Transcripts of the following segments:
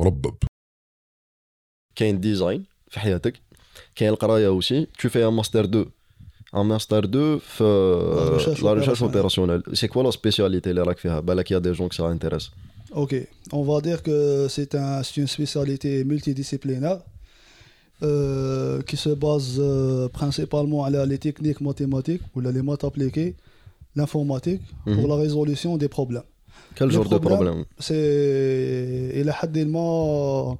مربب كاين ديزاين في حياتك كاين القرايه اوسي تو في ان ماستر 2 ان ماستر 2 في recherche لا ريشيرش opérationnelle. اوبيراسيونيل سي كوا لا سبيسياليتي اللي راك فيها بالك يا دي جون كو سا انتريس Ok, on va dire que c'est un, c'est une spécialité multidisciplinaire euh, qui se base euh, principalement à les techniques mathématiques ou les maths appliquées, l'informatique, pour la résolution des problèmes. Le جور دو problème, بروبليم. C'est إلى حد ما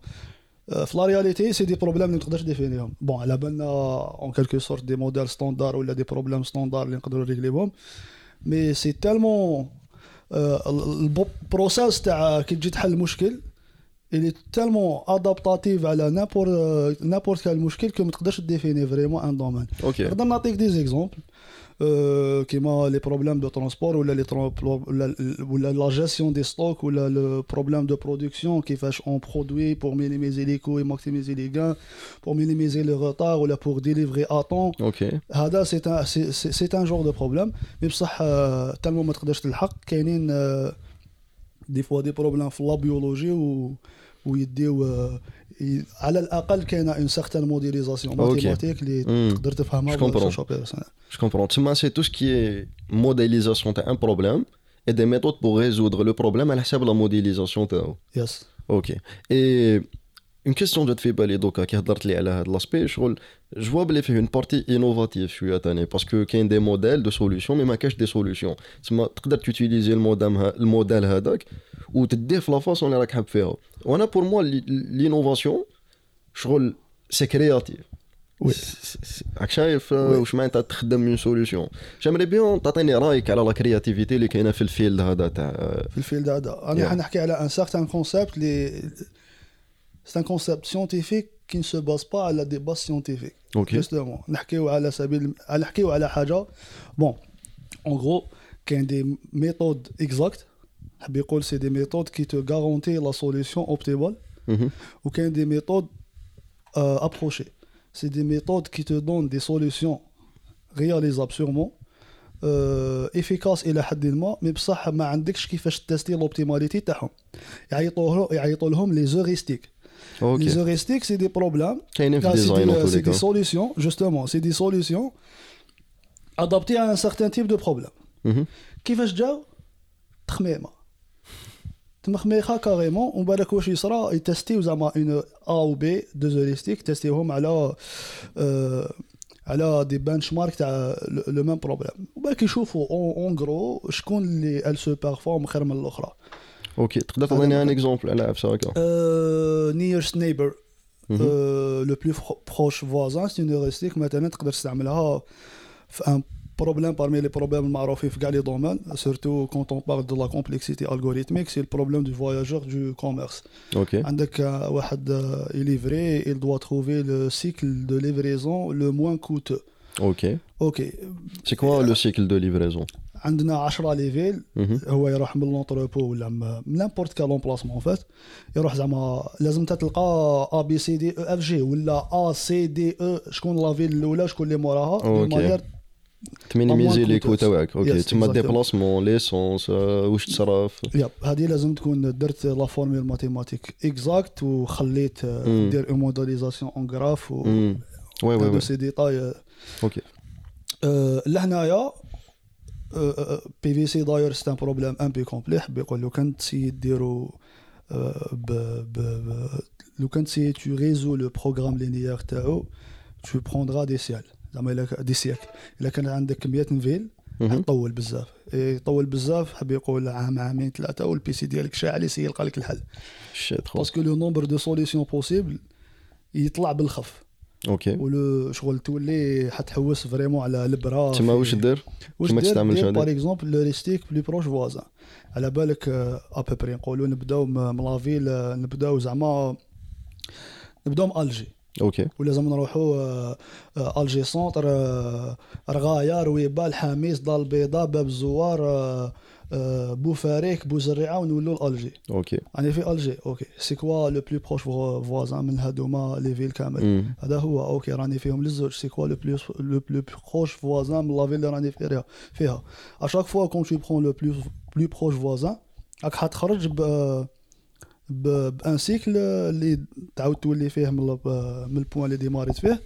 آه، في la réalité c'est des problèmes اللي نقدرش نديفينيهم bon على بالنا en quelque sorte des modèles standards ولا des problèmes standards اللي نقدروا ريغليهم mais c'est tellement ال processus تاع كي تجي تحل مشكل il est tellement adaptatif على n'importe n'importe quel مشكل que ما تقدرش définir vraiment un domaine okay نقدر نعطيك des exemples كيما لي بروبليم دو ترونسبور ولا لي ولا ولا لا جيستيون دي ستوك ولا لو بروبليم دو برودكسيون كيفاش اون برودوي بور مينيميزي لي كو ماكسيميزي لي غان بور مينيميزي لو روتار ولا بور ديليفري اتون أوكي هذا سي ان سي ان جور دو بروبليم مي بصح تالمون ما تقدرش تلحق كاينين دي فوا دي بروبليم في لا بيولوجي و ويديو آه، ي- على الاقل كاينه اون سيغتان موديليزاسيون أوكي. ماتيماتيك اللي مم. تقدر تفهمها Je comprends. بالريشيرش اوبيراسيونيل Je comprends. Tuma, c'est tout ce qui est modélisation d'un problème et des méthodes pour résoudre le problème à la حساب la modélisation تاعو. يس Ok. Et une question de fait بالي d'accord كي هضرت لي على هذا l'aspect شغل جو بلي فيه une partie innovative شوية ثاني parce que كاين des modèles de solution mais ما كاش des solutions تسمى تقدر تيوتيليزي ال modèle ال modèle هذاك وتديه في la façon اللي راك حاب فيها وأنا pour moi l'innovation شغل سي كرياتيف وي. راك شايف وي. واش معناتها تخدم اون سوليوشن جامري بيان تعطيني رايك على لا كرياتيفيتي اللي كاينة في الفيلد هذا تاع في الفيلد هذا Yeah. أنا حنحكي على ان سيغتان كونسيبت اللي سي ان كونسيبت سيونتيفيك كي ne se base pas على دي باس سيونتيفيك أوكي جوستومون نحكيو على سبيل على نحكيو على حاجة بون اون غرو كاين دي ميثود اكزاكت حاب يقول سي دي ميثود كي تو غارونتي لا سوليوشن اوبتيمال مهم. وكاين des méthodes approchées c'est des méthodes qui te donnent des solutions réalisables sûrement efficaces إلى حد ما mais بصح ما عندكش كيفاش tester l'optimalité تاعهم يعيطوا يعيطوا لهم les heuristiques les أوكي heuristiques c'est des problèmes كاينين في Là, c'est ال design des, en tous c'est les des cas. solutions, justement, c'est des solutions adaptées à un certain type de problème. مهم. كيفاش جاو تخميمه تمخميخه carrément ومن بالك واش يصرى يتستيو زعما on a ou bien deux heuristiques تستيوهم على آه على des benchmarks تاع le même problème ومن بالك يشوفوا en gros شكون اللي elle se performe خير من الاخرى أوكي تقدر تعطيني un exemple على عفسه هكا nearest neighbor مهم. le plus proche voisin c'est une heuristique مثلا تقدر تستعملها في un problème parmi les problèmes المعروفين في كاع les domaines surtout quand on parle de la complexité algorithmique c'est le problème du voyageur du commerce. أوكي عندك آه، واحد آه، ي livrer il doit trouver le cycle de livraison le moins coûteux. أوكي أوكي c'est quoi le cycle de livraison عندنا 10 les villes هو يروح من l'entrepôt ولا من n'importe quel emplacement en fait يروح زعما لازم تلقى A B C D E F G ولا A C D E شكون la ville الأولى شكون اللي موراها manière تمينيميزي les coûts. تاعك أوكي تما. déplacement l'essence واش تصرف يب هذه لازم تكون درت la formule mathématique exacte وخليت آه،. دير une modélisation en graphe و. oui oui oui ces détails أوكي آه، لهنايا بي في سي داير سي ان بروبليم ان بي كومبليح بيقول لو كان t'essaies ديرو ب ب ب لو كان t'essaies tu résous le programme linéaire تاعو te prendra des siècles زعما des siècles إلا كان عندك 100 ville مهم. طول بزاف. يطول بزاف حاب يقول عام عامين ثلاثة وال PC ديالك شاعل ي essayer يلقى لك الحل parce que le nombre de solutions possibles يطلع بالخف. أوكي. ولو شغل تولي حتحوس vraiment على البرا تما واش دير؟ واش كيما دير؟ تستعمل دير شهادة؟ par exemple l'heuristique plus proche voisin على بالك à peu près نقولوا نبداو من la ville آه، نبداو زعما نبداو من الجي أوكي. ولازم نروحوا آه، آه، Alger Centre آه، رغايا رويبه الحميز دار البيضاء باب الزوار آه، آه، بوفاريك بوزريعه ونولوا لالجي أوكي يعني في الجي أوكي c'est quoi le plus proche voisin من هادوما les villes كامل. هذا هو أوكي راني فيهم للزوج c'est quoi le plus le plus proche voisin من la ville اللي راني فيها فيها à chaque fois quand tu prends le plus plus proche voisin راك حتخرج ب ب- ب un cycle اللي تعاود تولي فيه من ال- من ال point اللي ديماريت فيه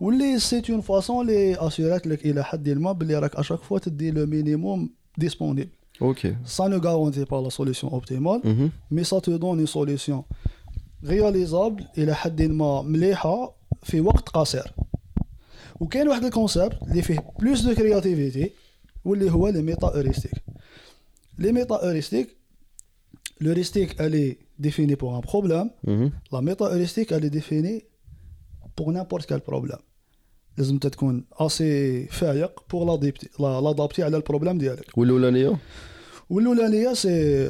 واللي c'est une façon اللي اسيرات لك إلى حد ما باللي راك à chaque fois تدي لو مينيموم ديسپونيبل اوكي Ça ne garantit pas la solution optimale, مهم. mais ça te donne une solution réalisable إلى حد ما مليحة في وقت قصير. وكاين واحد الكونسيبت اللي فيه بلوس دو كرياتيفيتي واللي هو لي ميتا هوريستيك. لي ميتا هوريستيك l'heuristique elle est définie pour un problème, مهم. la méta heuristique elle est définie pour n'importe quel problème. لازم تكون assez فايق pour l'adapter على ال problème ديالك. والأولانية؟ والأولانية c'est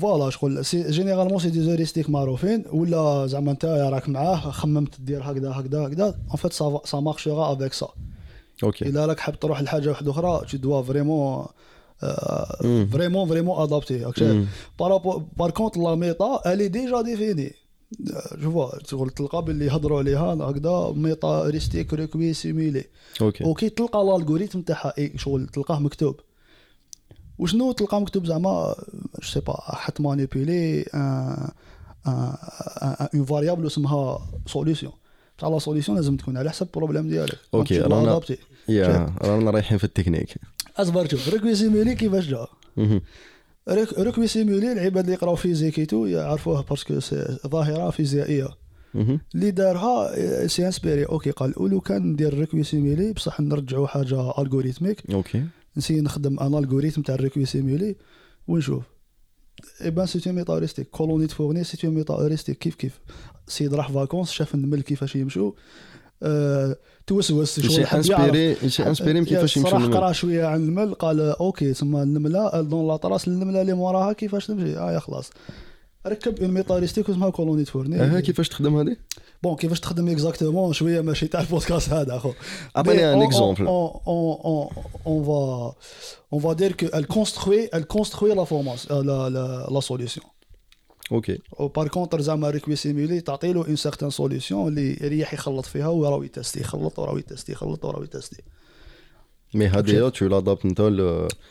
voilà شغل c'est généralement c'est des heuristiques معروفين ولا زعما انت راك معاه خممت دير هكذا هكذا هكذا en fait ça marchera avec ça أوكي إلا راك حاب تروح لحاجة واحدة أخرى tu dois vraiment. vraiment vraiment adapter مم. par contre la méta elle est déjà définie je vois تقول تلقى باللي يهضروا عليها هكذا méta heuristique recuit simulé. أوكي. وكي تلقى ال algorithme تاعها اي شغل تلقاه مكتوب. وشنو تلقاه مكتوب زعما؟ je sais pas حط manipuler une variable اسمها solution بصح la solution لازم تكون على حسب ال problème ديالك. أوكي، رانا- يا رانا رايحين في التكنيك. أصبر شوف recuit simulé كيفاش جا؟ recuit simulé العباد اللي يقراو physique et tout يعرفوه parce que ظاهرة فيزيائية. اللي دارها s'est inspiré أوكي قال ولو كان ندير recuit simulé بصح نرجعوا حاجة algorithmique أوكي. ن essayer نخدم un algorithme تاع ال recuit simulé ونشوف. eh ben c'est méta heuristique colonie de fourmis c'est méta heuristique كيف كيف سيد راح vacances شاف النمل كيفاش يمشوا توسوس s'est. inspiré s'est inspiré من كيفاش يمشي صراحة. قرأ شوية عن النمل قال أوكي تسمى النملة dans la trace النملة اللي موراها كيفاش تمشي؟ آه يا خلاص. ركب une méta heuristique اسمها colonie de fourmis آه كيفاش تخدم هذه؟ bon كيفاش تخدم exactement شوية ماشي تاع البودكاست هذا أخو. عطيني un exemple on, on, on, on va on va dire qu'elle construit elle construit la formation أوكي و par contre زعما recuit simulé تعطي له une certaine solution اللي يريح يخلط فيها وراهو يتستي يخلط وراهو يتستي يخلط وراهو يتستي mais هذه tu l'adaptes انت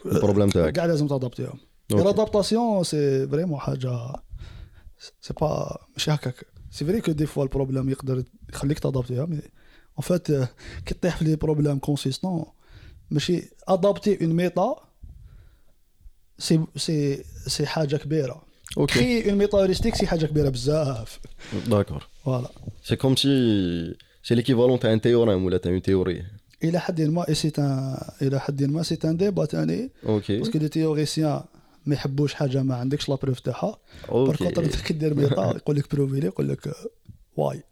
ال problème تاعك كاع لازم تادابتيها. l'adaptation c'est vraiment حاجة c'est pas ماشي هكاك c'est vrai que des fois ال problème يقدر يخليك تادابتيها mais en fait كي طيح في les problèmes consistants ماشي adapté une méta c'est c'est c'est حاجة كبيره OK كي une métaheuristique c'est حاجة كبيره بزاف d'accord voilà c'est comme c'est c'est l'équivalent تاع un théorème ولا تاع une théorie إلى حد ما c'est un إلى حد ما c'est un débat تاني OK parce que les théoriciens ما يحبوش حاجة ما عندكش la preuve تاعها OK كي دير méta يقول لك prouve-les يقول لك واي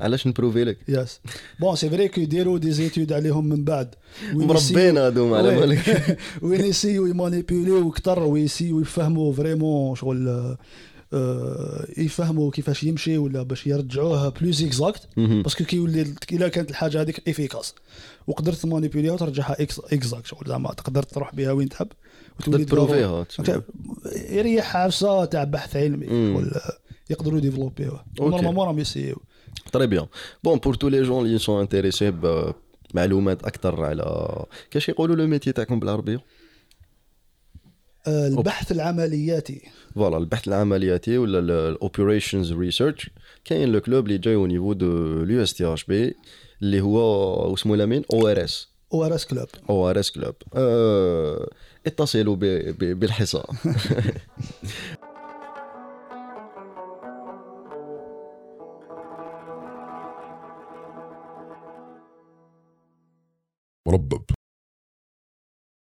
علاش نبروفي لك؟ yes. bon c'est vrai que يديروا des études عليهم من بعد. وين مربين هذوما على. بالك وين يسيو يمانيبيوليو كتر ويسيو يفهموا vraiment شغل آه، يفهموا كيفاش يمشي ولا باش يرجعوه plus exacte. parce que كيولي إلا كانت الحاجة هذيك efficace وقدرت تمانيبيوليها وترجعها exacte شغل زعما تقدر تروح بها وين تحب. تقدر تبروفيها. يريح عفسه تاع بحث علمي. يقدروا يديفلوبيوه OK. normalement راهم يسيو très bien bon pour tous les gens اللي sont intéressés بمعلومات أكثر على كاش يقولوا le métier تاعكم بالعربية؟ آه، البحث العملياتي. voilà البحث العملياتي ولا ال operations research كاين le club اللي جاي أو نيفو دو اليو اس تي اش بي اللي هو واسمه لامين أو ار اس أو ار اس كلوب أو ار اس كلوب اتصلوا بالحصة. مربب